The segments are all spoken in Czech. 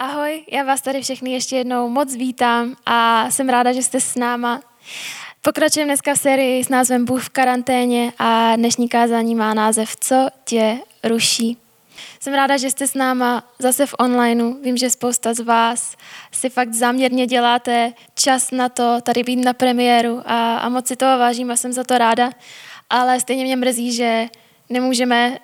Ahoj, já vás tady všechny ještě jednou moc vítám a jsem ráda, že jste s náma. Pokračujeme dneska v sérii s názvem Bůh v karanténě a dnešní kázání má název Co tě ruší. Jsem ráda, že jste s náma zase v onlineu. Vím, že spousta z vás si fakt záměrně děláte čas na to tady být na premiéru a, a moc si toho vážím a jsem za to ráda. Ale stejně mě mrzí, že nemůžeme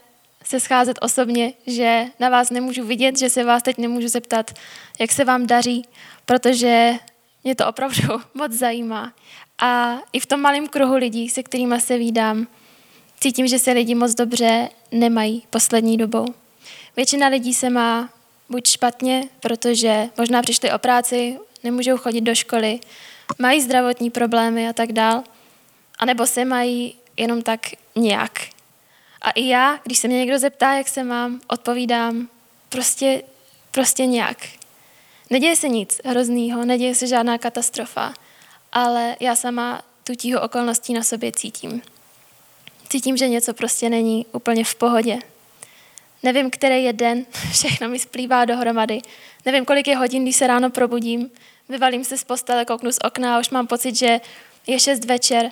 se scházet osobně, že na vás nemůžu vidět, že se vás teď nemůžu zeptat, jak se vám daří, protože mě to opravdu moc zajímá. A i v tom malém kruhu lidí, se kterými se vídám, cítím, že se lidi moc dobře nemají poslední dobou. Většina lidí se má buď špatně, protože možná přišli o práci, nemůžou chodit do školy, mají zdravotní problémy a tak dál, anebo se mají jenom tak nějak. A i já, když se mě někdo zeptá, jak se mám, odpovídám prostě, prostě nějak. Neděje se nic hroznýho, neděje se žádná katastrofa, ale já sama tu tího okolností na sobě cítím. Cítím, že něco prostě není úplně v pohodě. Nevím, který je den, všechno mi splývá dohromady. Nevím, kolik je hodin, když se ráno probudím. Vyvalím se z postele, kouknu z okna a už mám pocit, že je šest večer.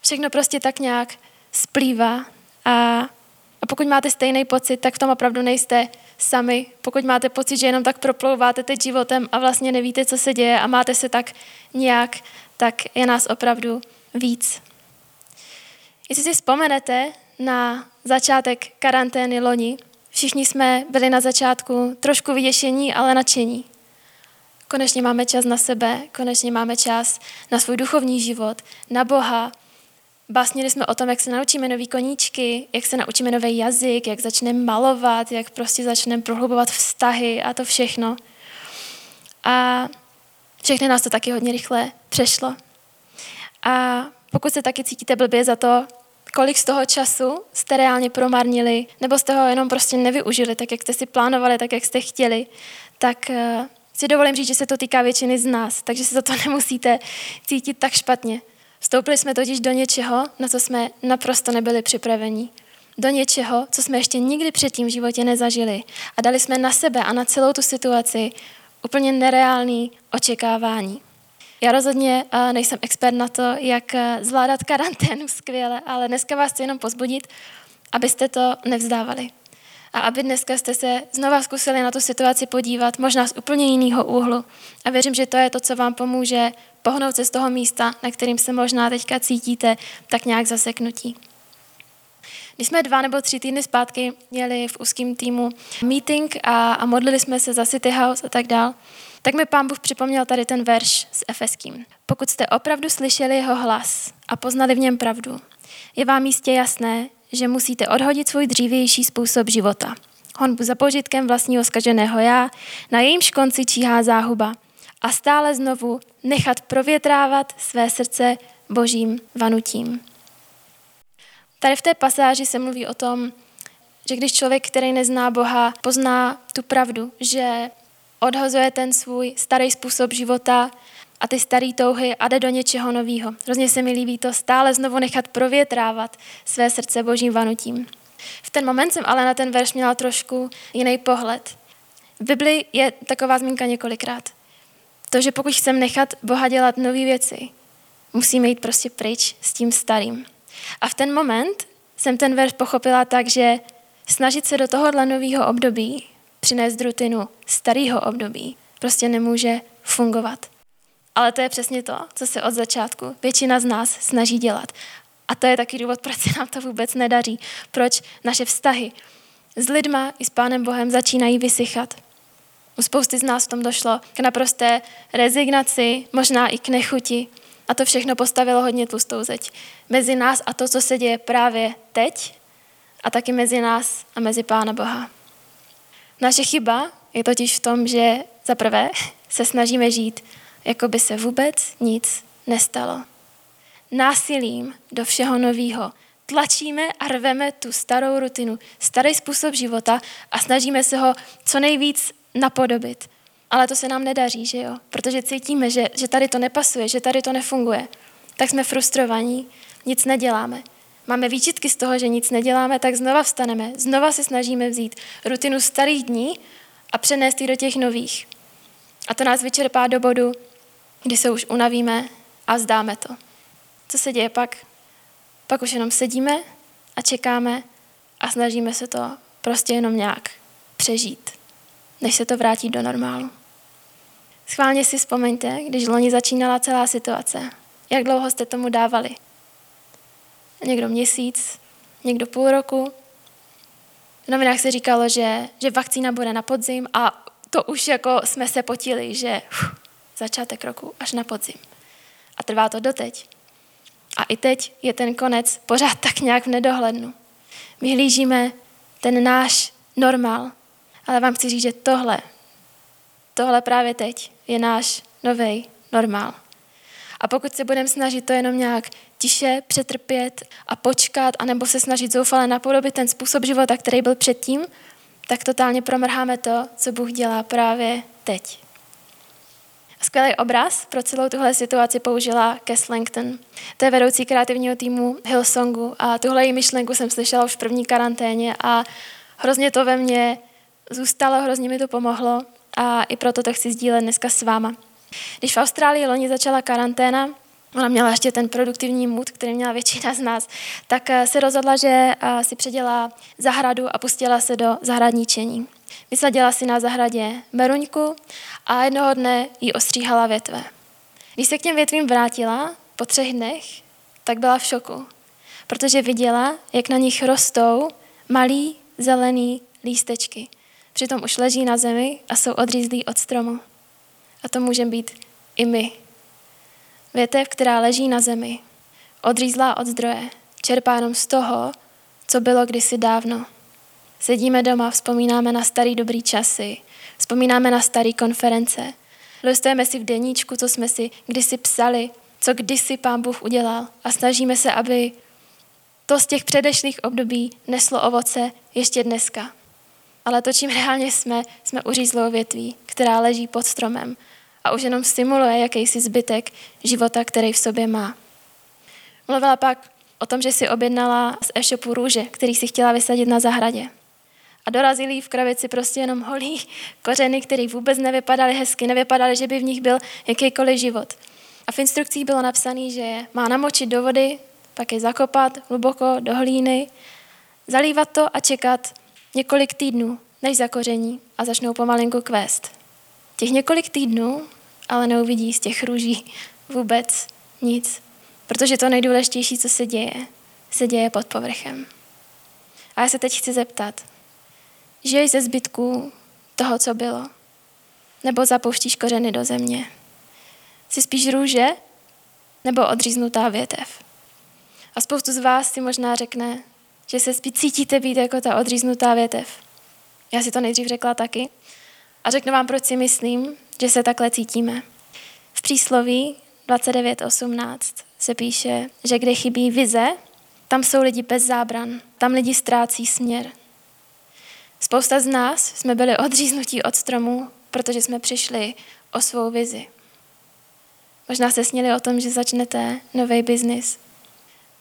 Všechno prostě tak nějak splývá. A, a pokud máte stejný pocit, tak v tom opravdu nejste sami. Pokud máte pocit, že jenom tak proplouváte teď životem a vlastně nevíte, co se děje a máte se tak nějak, tak je nás opravdu víc. Jestli si vzpomenete na začátek karantény loni, všichni jsme byli na začátku trošku vyděšení, ale nadšení. Konečně máme čas na sebe, konečně máme čas na svůj duchovní život, na Boha, Básnili jsme o tom, jak se naučíme nový koníčky, jak se naučíme nový jazyk, jak začneme malovat, jak prostě začneme prohlubovat vztahy a to všechno. A všechny nás to taky hodně rychle přešlo. A pokud se taky cítíte blbě za to, kolik z toho času jste reálně promarnili, nebo jste ho jenom prostě nevyužili, tak jak jste si plánovali, tak jak jste chtěli, tak eh, si dovolím říct, že se to týká většiny z nás, takže se za to nemusíte cítit tak špatně. Vstoupili jsme totiž do něčeho, na co jsme naprosto nebyli připraveni. Do něčeho, co jsme ještě nikdy předtím v životě nezažili. A dali jsme na sebe a na celou tu situaci úplně nereálný očekávání. Já rozhodně nejsem expert na to, jak zvládat karanténu skvěle, ale dneska vás chci jenom pozbudit, abyste to nevzdávali. A aby dneska jste se znova zkusili na tu situaci podívat, možná z úplně jiného úhlu. A věřím, že to je to, co vám pomůže pohnout se z toho místa, na kterým se možná teďka cítíte tak nějak zaseknutí. Když jsme dva nebo tři týdny zpátky měli v úzkém týmu meeting a, a modlili jsme se za City House a tak dál, tak mi pán Bůh připomněl tady ten verš s Efeským. Pokud jste opravdu slyšeli jeho hlas a poznali v něm pravdu, je vám jistě jasné, že musíte odhodit svůj dřívější způsob života. Honbu za požitkem vlastního skaženého já, na jejímž konci číhá záhuba a stále znovu nechat provětrávat své srdce božím vanutím. Tady v té pasáži se mluví o tom, že když člověk, který nezná Boha, pozná tu pravdu, že odhozuje ten svůj starý způsob života a ty staré touhy a jde do něčeho nového. Hrozně se mi líbí to stále znovu nechat provětrávat své srdce božím vanutím. V ten moment jsem ale na ten verš měla trošku jiný pohled. V Bibli je taková zmínka několikrát. To, že pokud chcem nechat Boha dělat nové věci, musíme jít prostě pryč s tím starým. A v ten moment jsem ten verš pochopila tak, že snažit se do tohohle nového období přinést rutinu starého období prostě nemůže fungovat. Ale to je přesně to, co se od začátku většina z nás snaží dělat. A to je taky důvod, proč se nám to vůbec nedaří. Proč naše vztahy s lidma i s Pánem Bohem začínají vysychat. U spousty z nás v tom došlo k naprosté rezignaci, možná i k nechuti. A to všechno postavilo hodně tlustou zeď. Mezi nás a to, co se děje právě teď, a taky mezi nás a mezi Pána Boha. Naše chyba je totiž v tom, že za prvé se snažíme žít, jako by se vůbec nic nestalo. Násilím do všeho nového tlačíme a rveme tu starou rutinu, starý způsob života a snažíme se ho co nejvíc napodobit. Ale to se nám nedaří, že jo? Protože cítíme, že, že tady to nepasuje, že tady to nefunguje. Tak jsme frustrovaní, nic neděláme. Máme výčitky z toho, že nic neděláme, tak znova vstaneme, znova se snažíme vzít rutinu starých dní a přenést ji do těch nových. A to nás vyčerpá do bodu, kdy se už unavíme a zdáme to. Co se děje pak? Pak už jenom sedíme a čekáme a snažíme se to prostě jenom nějak přežít, než se to vrátí do normálu. Schválně si vzpomeňte, když loni začínala celá situace. Jak dlouho jste tomu dávali? Někdo měsíc, někdo půl roku. V novinách se říkalo, že, že vakcína bude na podzim a to už jako jsme se potili, že uf, začátek roku až na podzim. A trvá to doteď. A i teď je ten konec pořád tak nějak v nedohlednu. Vyhlížíme ten náš normál, ale vám chci říct, že tohle, tohle právě teď je náš nový normál. A pokud se budeme snažit to jenom nějak tiše přetrpět a počkat, anebo se snažit zoufale napodobit ten způsob života, který byl předtím, tak totálně promrháme to, co Bůh dělá právě teď. Skvělý obraz pro celou tuhle situaci použila Cass Langton. To je vedoucí kreativního týmu Hillsongu a tuhle její myšlenku jsem slyšela už v první karanténě a hrozně to ve mně zůstalo, hrozně mi to pomohlo a i proto to chci sdílet dneska s váma. Když v Austrálii loni začala karanténa, ona měla ještě ten produktivní mood, který měla většina z nás, tak eh, se rozhodla, že eh, si předělá zahradu a pustila se do zahradničení. Vysadila si na zahradě meruňku a jednoho dne jí ostříhala větve. Když se k těm větvím vrátila po třech dnech, tak byla v šoku, protože viděla, jak na nich rostou malý zelený lístečky. Přitom už leží na zemi a jsou odřízlí od stromu. A to může být i my. Větev, která leží na zemi, odřízlá od zdroje, čerpá jenom z toho, co bylo kdysi dávno. Sedíme doma, vzpomínáme na starý dobrý časy, vzpomínáme na staré konference, listujeme si v deníčku, co jsme si kdysi psali, co kdysi pán Bůh udělal a snažíme se, aby to z těch předešlých období neslo ovoce ještě dneska. Ale to, čím reálně jsme, jsme uřízlou větví, která leží pod stromem a už jenom stimuluje jakýsi zbytek života, který v sobě má. Mluvila pak o tom, že si objednala z e-shopu růže, který si chtěla vysadit na zahradě. A dorazili jí v kravici prostě jenom holí kořeny, které vůbec nevypadaly hezky, nevypadaly, že by v nich byl jakýkoliv život. A v instrukcích bylo napsané, že je má namočit do vody, pak je zakopat hluboko do hlíny, zalívat to a čekat několik týdnů, než zakoření a začnou pomalinku kvést. Těch několik týdnů ale neuvidí z těch růží vůbec nic, protože to nejdůležitější, co se děje, se děje pod povrchem. A já se teď chci zeptat, žiješ ze zbytků toho, co bylo? Nebo zapouštíš kořeny do země? Jsi spíš růže nebo odříznutá větev? A spoustu z vás si možná řekne, že se spíš cítíte být jako ta odříznutá větev. Já si to nejdřív řekla taky. A řeknu vám, proč si myslím, že se takhle cítíme. V přísloví 29.18 se píše, že kde chybí vize, tam jsou lidi bez zábran, tam lidi ztrácí směr. Spousta z nás jsme byli odříznutí od stromu, protože jsme přišli o svou vizi. Možná jste sněli o tom, že začnete nový biznis.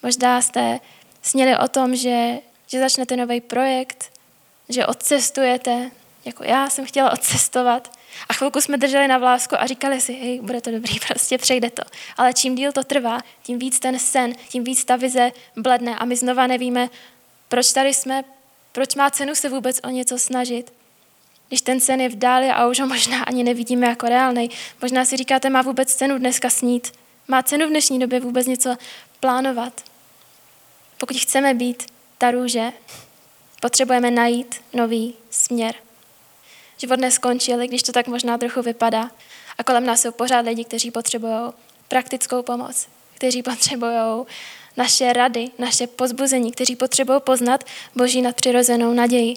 Možná jste sněli o tom, že, že začnete nový projekt, že odcestujete, jako já jsem chtěla odcestovat. A chvilku jsme drželi na vlásku a říkali si, hej, bude to dobrý, prostě přejde to. Ale čím díl to trvá, tím víc ten sen, tím víc ta vize bledne a my znova nevíme, proč tady jsme, proč má cenu se vůbec o něco snažit. Když ten sen je v dáli a už ho možná ani nevidíme jako reálný, možná si říkáte, má vůbec cenu dneska snít. Má cenu v dnešní době vůbec něco plánovat. Pokud chceme být ta růže, potřebujeme najít nový směr. Život neskončil, když to tak možná trochu vypadá. A kolem nás jsou pořád lidi, kteří potřebují praktickou pomoc, kteří potřebují naše rady, naše pozbuzení, kteří potřebují poznat Boží nadpřirozenou naději.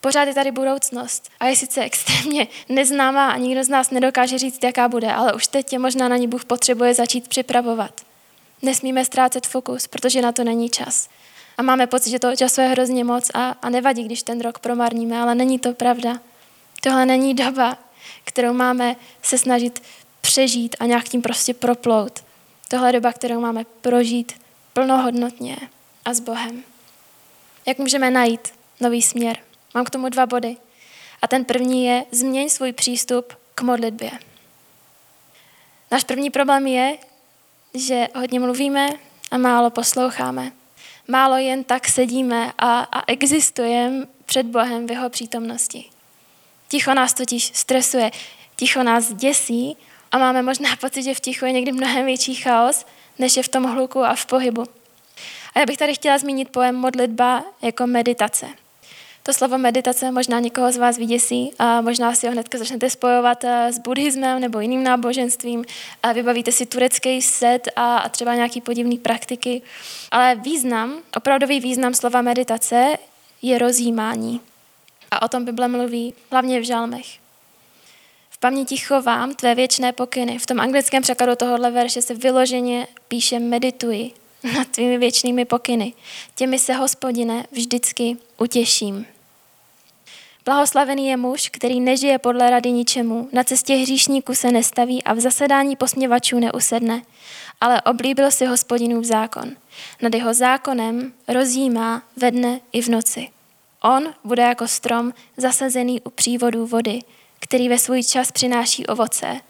Pořád je tady budoucnost a je sice extrémně neznámá a nikdo z nás nedokáže říct, jaká bude, ale už teď je možná na ní Bůh potřebuje začít připravovat. Nesmíme ztrácet fokus, protože na to není čas. A máme pocit, že toho času je hrozně moc a, a nevadí, když ten rok promarníme, ale není to pravda. Tohle není doba, kterou máme se snažit přežít a nějak tím prostě proplout. Tohle je doba, kterou máme prožít plnohodnotně a s Bohem. Jak můžeme najít nový směr? Mám k tomu dva body. A ten první je změň svůj přístup k modlitbě. Náš první problém je, že hodně mluvíme a málo posloucháme. Málo jen tak sedíme a, a existujeme před Bohem v jeho přítomnosti. Ticho nás totiž stresuje, ticho nás děsí a máme možná pocit, že v tichu je někdy mnohem větší chaos, než je v tom hluku a v pohybu. A já bych tady chtěla zmínit pojem modlitba jako meditace. To slovo meditace možná někoho z vás vyděsí a možná si ho hnedka začnete spojovat eh, s buddhismem nebo jiným náboženstvím a vybavíte si turecký set a, třeba nějaký podivný praktiky. Ale význam, opravdový význam slova meditace je rozjímání. A o tom Bible mluví hlavně v žálmech. Paměti chovám tvé věčné pokyny. V tom anglickém překladu tohohle verše se vyloženě píše medituji nad tvými věčnými pokyny. Těmi se, hospodine, vždycky utěším. Blahoslavený je muž, který nežije podle rady ničemu, na cestě hříšníků se nestaví a v zasedání posměvačů neusedne, ale oblíbil si hospodinův zákon. Nad jeho zákonem rozjímá ve dne i v noci. On bude jako strom zasazený u přívodů vody, který ve svůj čas přináší ovoce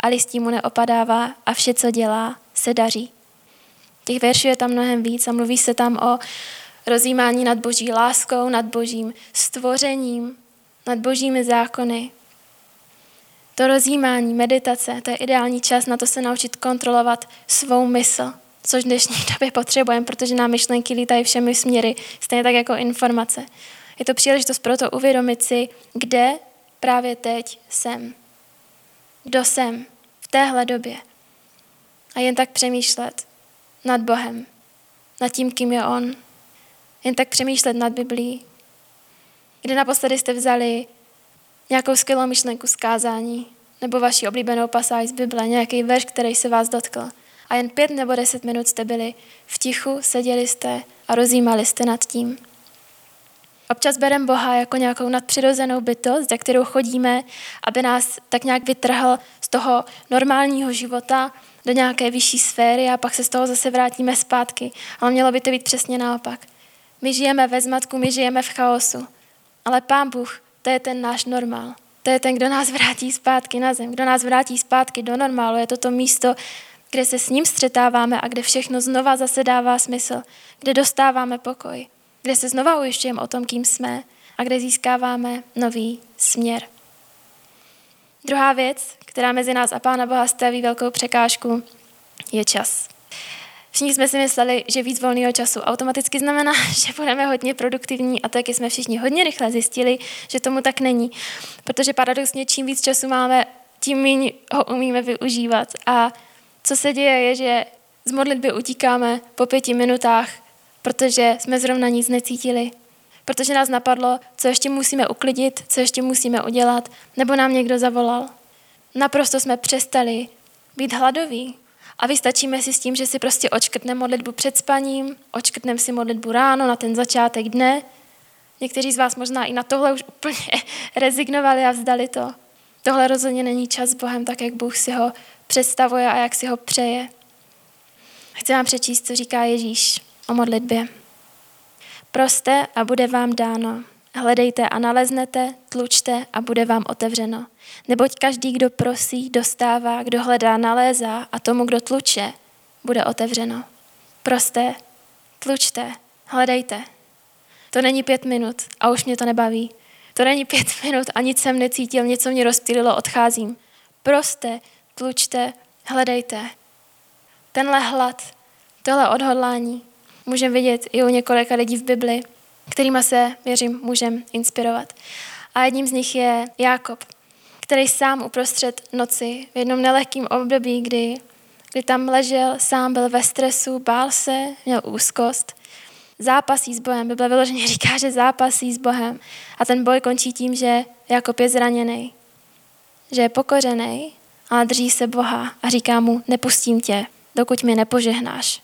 a listí mu neopadává a vše, co dělá, se daří. Těch veršů je tam mnohem víc a mluví se tam o rozjímání nad boží láskou, nad božím stvořením, nad božími zákony. To rozjímání, meditace, to je ideální čas na to se naučit kontrolovat svou mysl, což v dnešní době potřebujeme, protože nám myšlenky lítají všemi směry, stejně tak jako informace. Je to příležitost pro to uvědomit si, kde právě teď jsem. Kdo jsem v téhle době. A jen tak přemýšlet nad Bohem, nad tím, kým je On. Jen tak přemýšlet nad Biblí. Kdy naposledy jste vzali nějakou skvělou myšlenku zkázání nebo vaši oblíbenou pasáž z Bible, nějaký verš, který se vás dotkl. A jen pět nebo deset minut jste byli v tichu, seděli jste a rozjímali jste nad tím. Občas bereme Boha jako nějakou nadpřirozenou bytost, za kterou chodíme, aby nás tak nějak vytrhl z toho normálního života do nějaké vyšší sféry a pak se z toho zase vrátíme zpátky. Ale mělo by to být přesně naopak. My žijeme ve zmatku, my žijeme v chaosu. Ale Pán Bůh, to je ten náš normál. To je ten, kdo nás vrátí zpátky na zem, kdo nás vrátí zpátky do normálu. Je to to místo, kde se s ním střetáváme a kde všechno znova zase dává smysl, kde dostáváme pokoj, kde se znova ujišťujeme o tom, kým jsme a kde získáváme nový směr. Druhá věc, která mezi nás a Pána Boha staví velkou překážku, je čas. Všichni jsme si mysleli, že víc volného času automaticky znamená, že budeme hodně produktivní a taky jsme všichni hodně rychle zjistili, že tomu tak není. Protože paradoxně čím víc času máme, tím méně ho umíme využívat. A co se děje, je, že z modlitby utíkáme po pěti minutách, protože jsme zrovna nic necítili. Protože nás napadlo, co ještě musíme uklidit, co ještě musíme udělat, nebo nám někdo zavolal. Naprosto jsme přestali být hladoví, a vystačíme si s tím, že si prostě očkrtneme modlitbu před spaním, očkrtneme si modlitbu ráno na ten začátek dne. Někteří z vás možná i na tohle už úplně rezignovali a vzdali to. Tohle rozhodně není čas s Bohem tak, jak Bůh si ho představuje a jak si ho přeje. Chci vám přečíst, co říká Ježíš o modlitbě. Proste a bude vám dáno. Hledejte a naleznete, tlučte a bude vám otevřeno. Neboť každý, kdo prosí, dostává, kdo hledá, nalézá a tomu, kdo tluče, bude otevřeno. Proste, tlučte, hledejte. To není pět minut a už mě to nebaví. To není pět minut a nic jsem necítil, něco mě rozptýlilo, odcházím. Proste, tlučte, hledejte. Tenhle hlad, tohle odhodlání můžeme vidět i u několika lidí v Bibli, kterýma se, věřím, můžeme inspirovat. A jedním z nich je Jákob, který sám uprostřed noci v jednom nelehkém období, kdy, kdy tam ležel, sám byl ve stresu, bál se, měl úzkost, zápasí s Bohem. Bible vyloženě říká, že zápasí s Bohem. A ten boj končí tím, že Jakob je zraněný, že je pokořený, a drží se Boha a říká mu, nepustím tě, dokud mi nepožehnáš.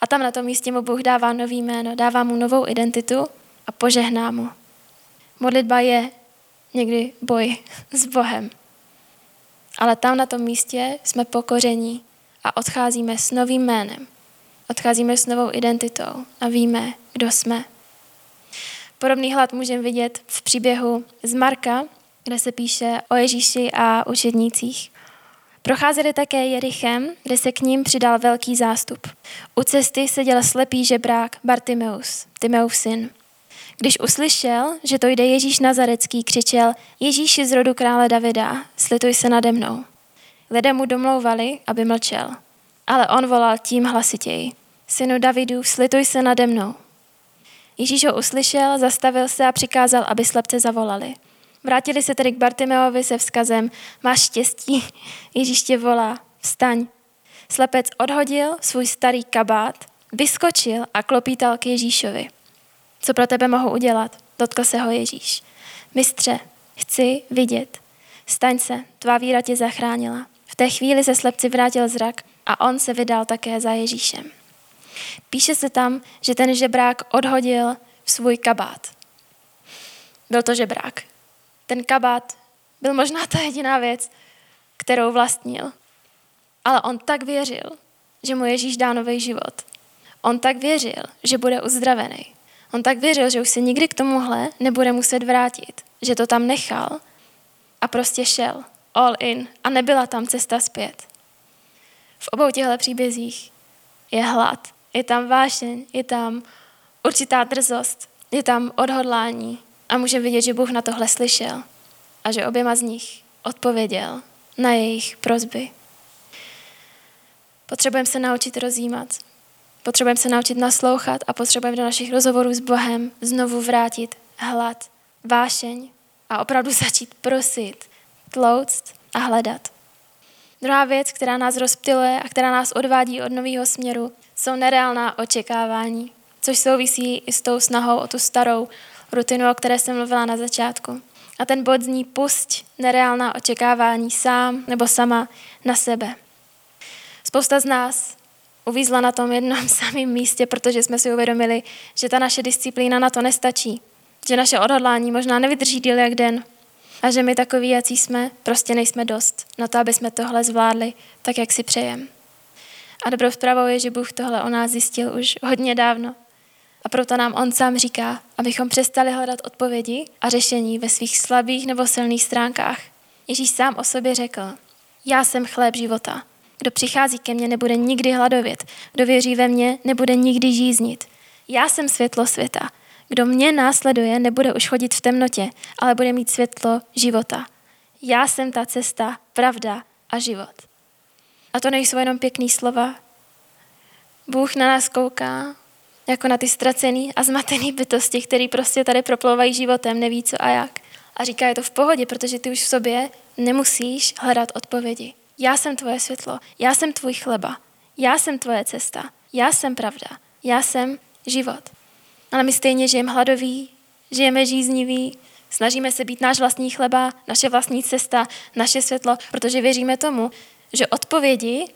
A tam na tom místě mu Bůh dává nový jméno, dává mu novou identitu a požehná mu. Modlitba je někdy boj s Bohem. Ale tam na tom místě jsme pokoření a odcházíme s novým jménem. Odcházíme s novou identitou a víme, kdo jsme. Podobný hlad můžeme vidět v příběhu z Marka, kde se píše o Ježíši a učednících. Procházeli také Jerichem, kde se k ním přidal velký zástup. U cesty seděl slepý žebrák Bartimeus, Timeův syn. Když uslyšel, že to jde Ježíš Nazarecký, křičel Ježíši z rodu krále Davida, slituj se nade mnou. Lidé mu domlouvali, aby mlčel. Ale on volal tím hlasitěji. Synu Davidu, slituj se nade mnou. Ježíš ho uslyšel, zastavil se a přikázal, aby slepce zavolali. Vrátili se tedy k Bartimeovi se vzkazem, máš štěstí, Ježíš tě volá, vstaň. Slepec odhodil svůj starý kabát, vyskočil a klopítal k Ježíšovi. Co pro tebe mohu udělat? Dotkl se ho Ježíš. Mistře, chci vidět. Staň se, tvá víra tě zachránila. V té chvíli se slepci vrátil zrak a on se vydal také za Ježíšem. Píše se tam, že ten žebrák odhodil svůj kabát. Byl to žebrák. Ten kabát byl možná ta jediná věc, kterou vlastnil. Ale on tak věřil, že mu Ježíš dá nový život. On tak věřil, že bude uzdravený. On tak věřil, že už se nikdy k tomuhle nebude muset vrátit, že to tam nechal a prostě šel all in a nebyla tam cesta zpět. V obou těchto příbězích je hlad, je tam vášeň, je tam určitá drzost, je tam odhodlání a může vidět, že Bůh na tohle slyšel a že oběma z nich odpověděl na jejich prozby. Potřebujeme se naučit rozjímat. Potřebujeme se naučit naslouchat a potřebujeme do našich rozhovorů s Bohem znovu vrátit hlad, vášeň a opravdu začít prosit, tlouct a hledat. Druhá věc, která nás rozptiluje a která nás odvádí od nového směru, jsou nereálná očekávání, což souvisí i s tou snahou o tu starou rutinu, o které jsem mluvila na začátku. A ten bod zní pusť nereálná očekávání sám nebo sama na sebe. Spousta z nás uvízla na tom jednom samém místě, protože jsme si uvědomili, že ta naše disciplína na to nestačí, že naše odhodlání možná nevydrží díl jak den a že my takový, jací jsme, prostě nejsme dost na to, aby jsme tohle zvládli tak, jak si přejem. A dobrou zprávou je, že Bůh tohle o nás zjistil už hodně dávno. A proto nám On sám říká, abychom přestali hledat odpovědi a řešení ve svých slabých nebo silných stránkách. Ježíš sám o sobě řekl, já jsem chléb života. Kdo přichází ke mně, nebude nikdy hladovět. Kdo věří ve mě, nebude nikdy žíznit. Já jsem světlo světa. Kdo mě následuje, nebude už chodit v temnotě, ale bude mít světlo života. Já jsem ta cesta, pravda a život. A to nejsou jenom pěkný slova. Bůh na nás kouká jako na ty ztracený a zmatený bytosti, který prostě tady proplouvají životem, neví co a jak. A říká, je to v pohodě, protože ty už v sobě nemusíš hledat odpovědi. Já jsem tvoje světlo, já jsem tvůj chleba, já jsem tvoje cesta, já jsem pravda, já jsem život. Ale my stejně žijeme hladoví, žijeme žíznivý, snažíme se být náš vlastní chleba, naše vlastní cesta, naše světlo, protože věříme tomu, že odpovědi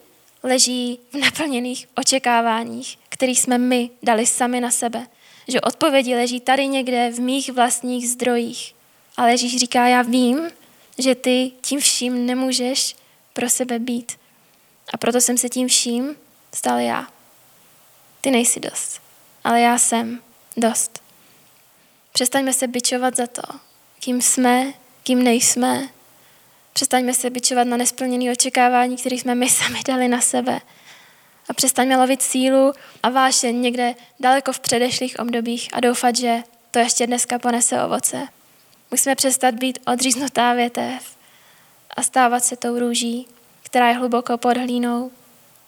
leží v naplněných očekáváních, který jsme my dali sami na sebe. Že odpovědi leží tady někde v mých vlastních zdrojích. Ale Ježíš říká, já vím, že ty tím vším nemůžeš pro sebe být. A proto jsem se tím vším stal já. Ty nejsi dost, ale já jsem dost. Přestaňme se bičovat za to, kým jsme, kým nejsme. Přestaňme se bičovat na nesplněné očekávání, které jsme my sami dali na sebe. A přestaňme lovit sílu a vášeň někde daleko v předešlých obdobích a doufat, že to ještě dneska ponese ovoce. Musíme přestat být odříznutá větev a stávat se tou růží, která je hluboko pod hlínou,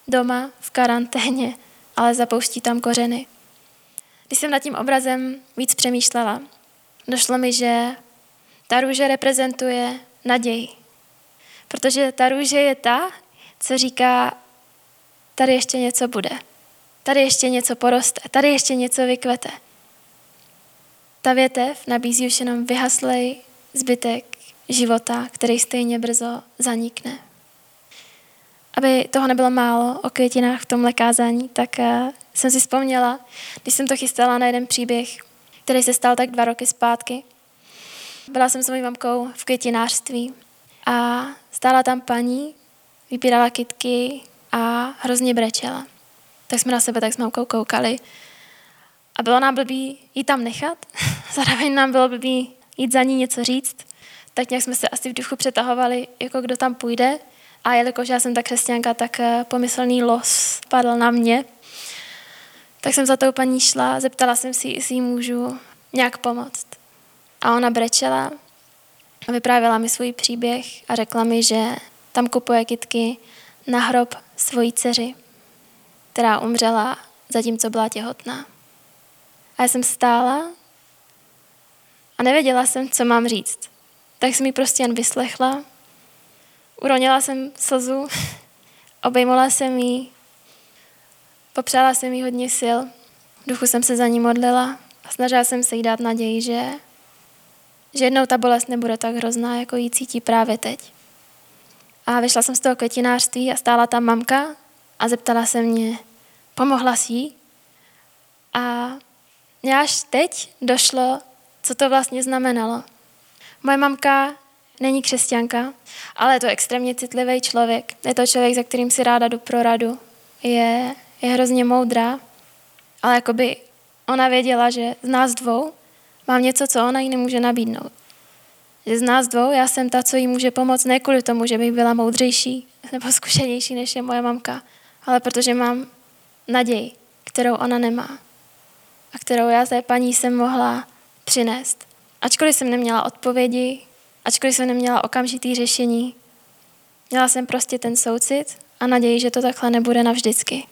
doma, v karanténě, ale zapouští tam kořeny. Když jsem nad tím obrazem víc přemýšlela, došlo mi, že ta růže reprezentuje naději. Protože ta růže je ta, co říká, tady ještě něco bude. Tady ještě něco poroste, tady ještě něco vykvete. Ta větev nabízí už jenom vyhaslej zbytek života, který stejně brzo zanikne. Aby toho nebylo málo o květinách v tom lekázání, tak eh, jsem si vzpomněla, když jsem to chystala na jeden příběh, který se stal tak dva roky zpátky. Byla jsem s mojí mamkou v květinářství a stála tam paní, vypírala kytky a hrozně brečela. Tak jsme na sebe tak s mamkou koukali. A bylo nám blbý jí tam nechat, zároveň nám bylo blbý jít za ní něco říct, tak nějak jsme se asi v duchu přetahovali, jako kdo tam půjde. A jelikož já jsem ta křesťanka, tak eh, pomyslný los padl na mě. Tak jsem za tou paní šla, zeptala jsem si, jestli jí můžu nějak pomoct. A ona brečela a vyprávěla mi svůj příběh a řekla mi, že tam kupuje kitky na hrob svojí dceři, která umřela zatímco byla těhotná. A já jsem stála a nevěděla jsem, co mám říct. Tak jsem mi prostě jen vyslechla. Uronila jsem slzu, obejmula jsem jí, popřála jsem jí hodně sil, v duchu jsem se za ní modlila a snažila jsem se jí dát naději, že, že jednou ta bolest nebude tak hrozná, jako ji cítí právě teď. A vyšla jsem z toho květinářství a stála tam mamka a zeptala se mě, pomohla si jí? A mě až teď došlo, co to vlastně znamenalo. Moje mamka není křesťanka, ale je to extrémně citlivý člověk. Je to člověk, za kterým si ráda jdu pro radu. Je, je hrozně moudrá, ale jakoby ona věděla, že z nás dvou mám něco, co ona jí nemůže nabídnout. Že z nás dvou já jsem ta, co jí může pomoct, ne kvůli tomu, že bych byla moudřejší nebo zkušenější než je moje mamka, ale protože mám naději, kterou ona nemá a kterou já té paní jsem mohla přinést. Ačkoliv jsem neměla odpovědi, ačkoliv jsem neměla okamžitý řešení, měla jsem prostě ten soucit a naději, že to takhle nebude navždycky.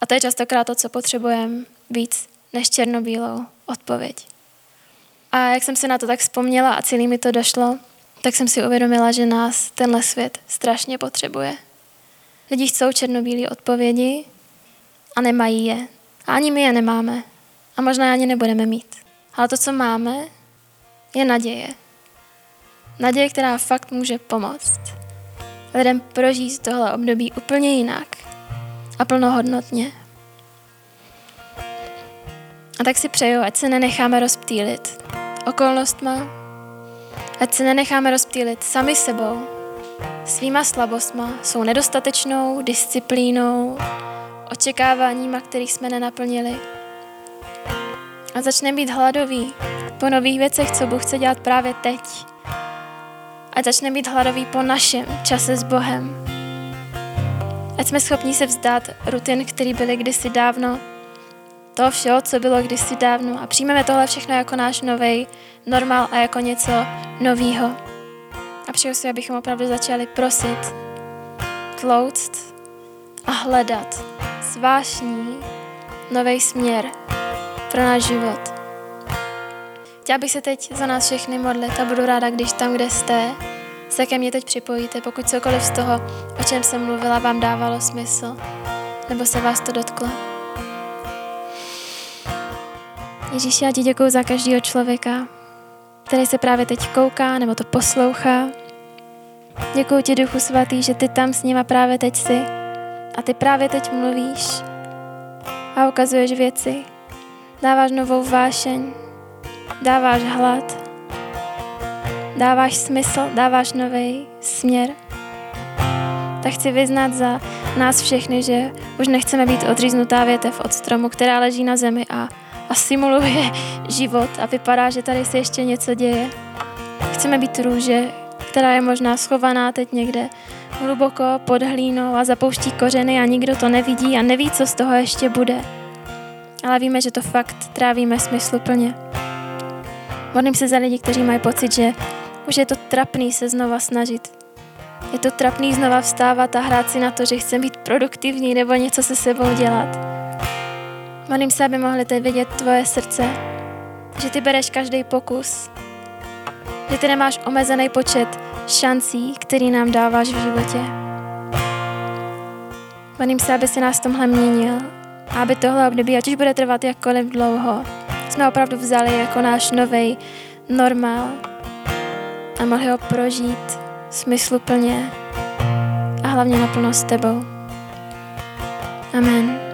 A to je častokrát to, co potřebujeme víc než černobílou odpověď. A jak jsem se na to tak vzpomněla a celý mi to došlo, tak jsem si uvědomila, že nás tenhle svět strašně potřebuje. Lidi chcou černobílé odpovědi a nemají je. A ani my je nemáme. A možná ani nebudeme mít. Ale to, co máme, je naděje. Naděje, která fakt může pomoct lidem prožít tohle období úplně jinak a plnohodnotně. A tak si přeju, ať se nenecháme rozptýlit okolnostma, ať se nenecháme rozptýlit sami sebou, svýma slabostma, svou nedostatečnou disciplínou, očekáváníma, kterých jsme nenaplnili. A začneme být hladový po nových věcech, co Bůh chce dělat právě teď. A začneme být hladový po našem čase s Bohem. Ať jsme schopni se vzdát rutin, které byly kdysi dávno, toho všeho, co bylo kdysi dávno a přijmeme tohle všechno jako náš nový normál a jako něco novýho. A přeju si, abychom opravdu začali prosit, tlouct a hledat zvláštní nový směr pro náš život. Chtěla bych se teď za nás všechny modlit a budu ráda, když tam, kde jste, se ke mně teď připojíte, pokud cokoliv z toho, o čem jsem mluvila, vám dávalo smysl, nebo se vás to dotklo. Ježíši, já ti děkuji za každého člověka, který se právě teď kouká nebo to poslouchá. Děkuji ti, Duchu Svatý, že ty tam s nima právě teď jsi a ty právě teď mluvíš a ukazuješ věci. Dáváš novou vášeň, dáváš hlad, dáváš smysl, dáváš nový směr. Tak chci vyznat za nás všechny, že už nechceme být odříznutá větev od stromu, která leží na zemi a a simuluje život a vypadá, že tady se ještě něco děje. Chceme být růže, která je možná schovaná teď někde hluboko pod hlínou a zapouští kořeny a nikdo to nevidí a neví, co z toho ještě bude. Ale víme, že to fakt trávíme smysluplně. Modlím se za lidi, kteří mají pocit, že už je to trapný se znova snažit. Je to trapný znova vstávat a hrát si na to, že chcem být produktivní nebo něco se sebou dělat. Modlím se, aby mohli teď vidět tvoje srdce, že ty bereš každý pokus, že ty nemáš omezený počet šancí, který nám dáváš v životě. Modlím se, aby si nás tomhle měnil a aby tohle období, ať už bude trvat jakkoliv dlouho, jsme opravdu vzali jako náš nový normál a mohli ho prožít smysluplně a hlavně naplno s tebou. Amen.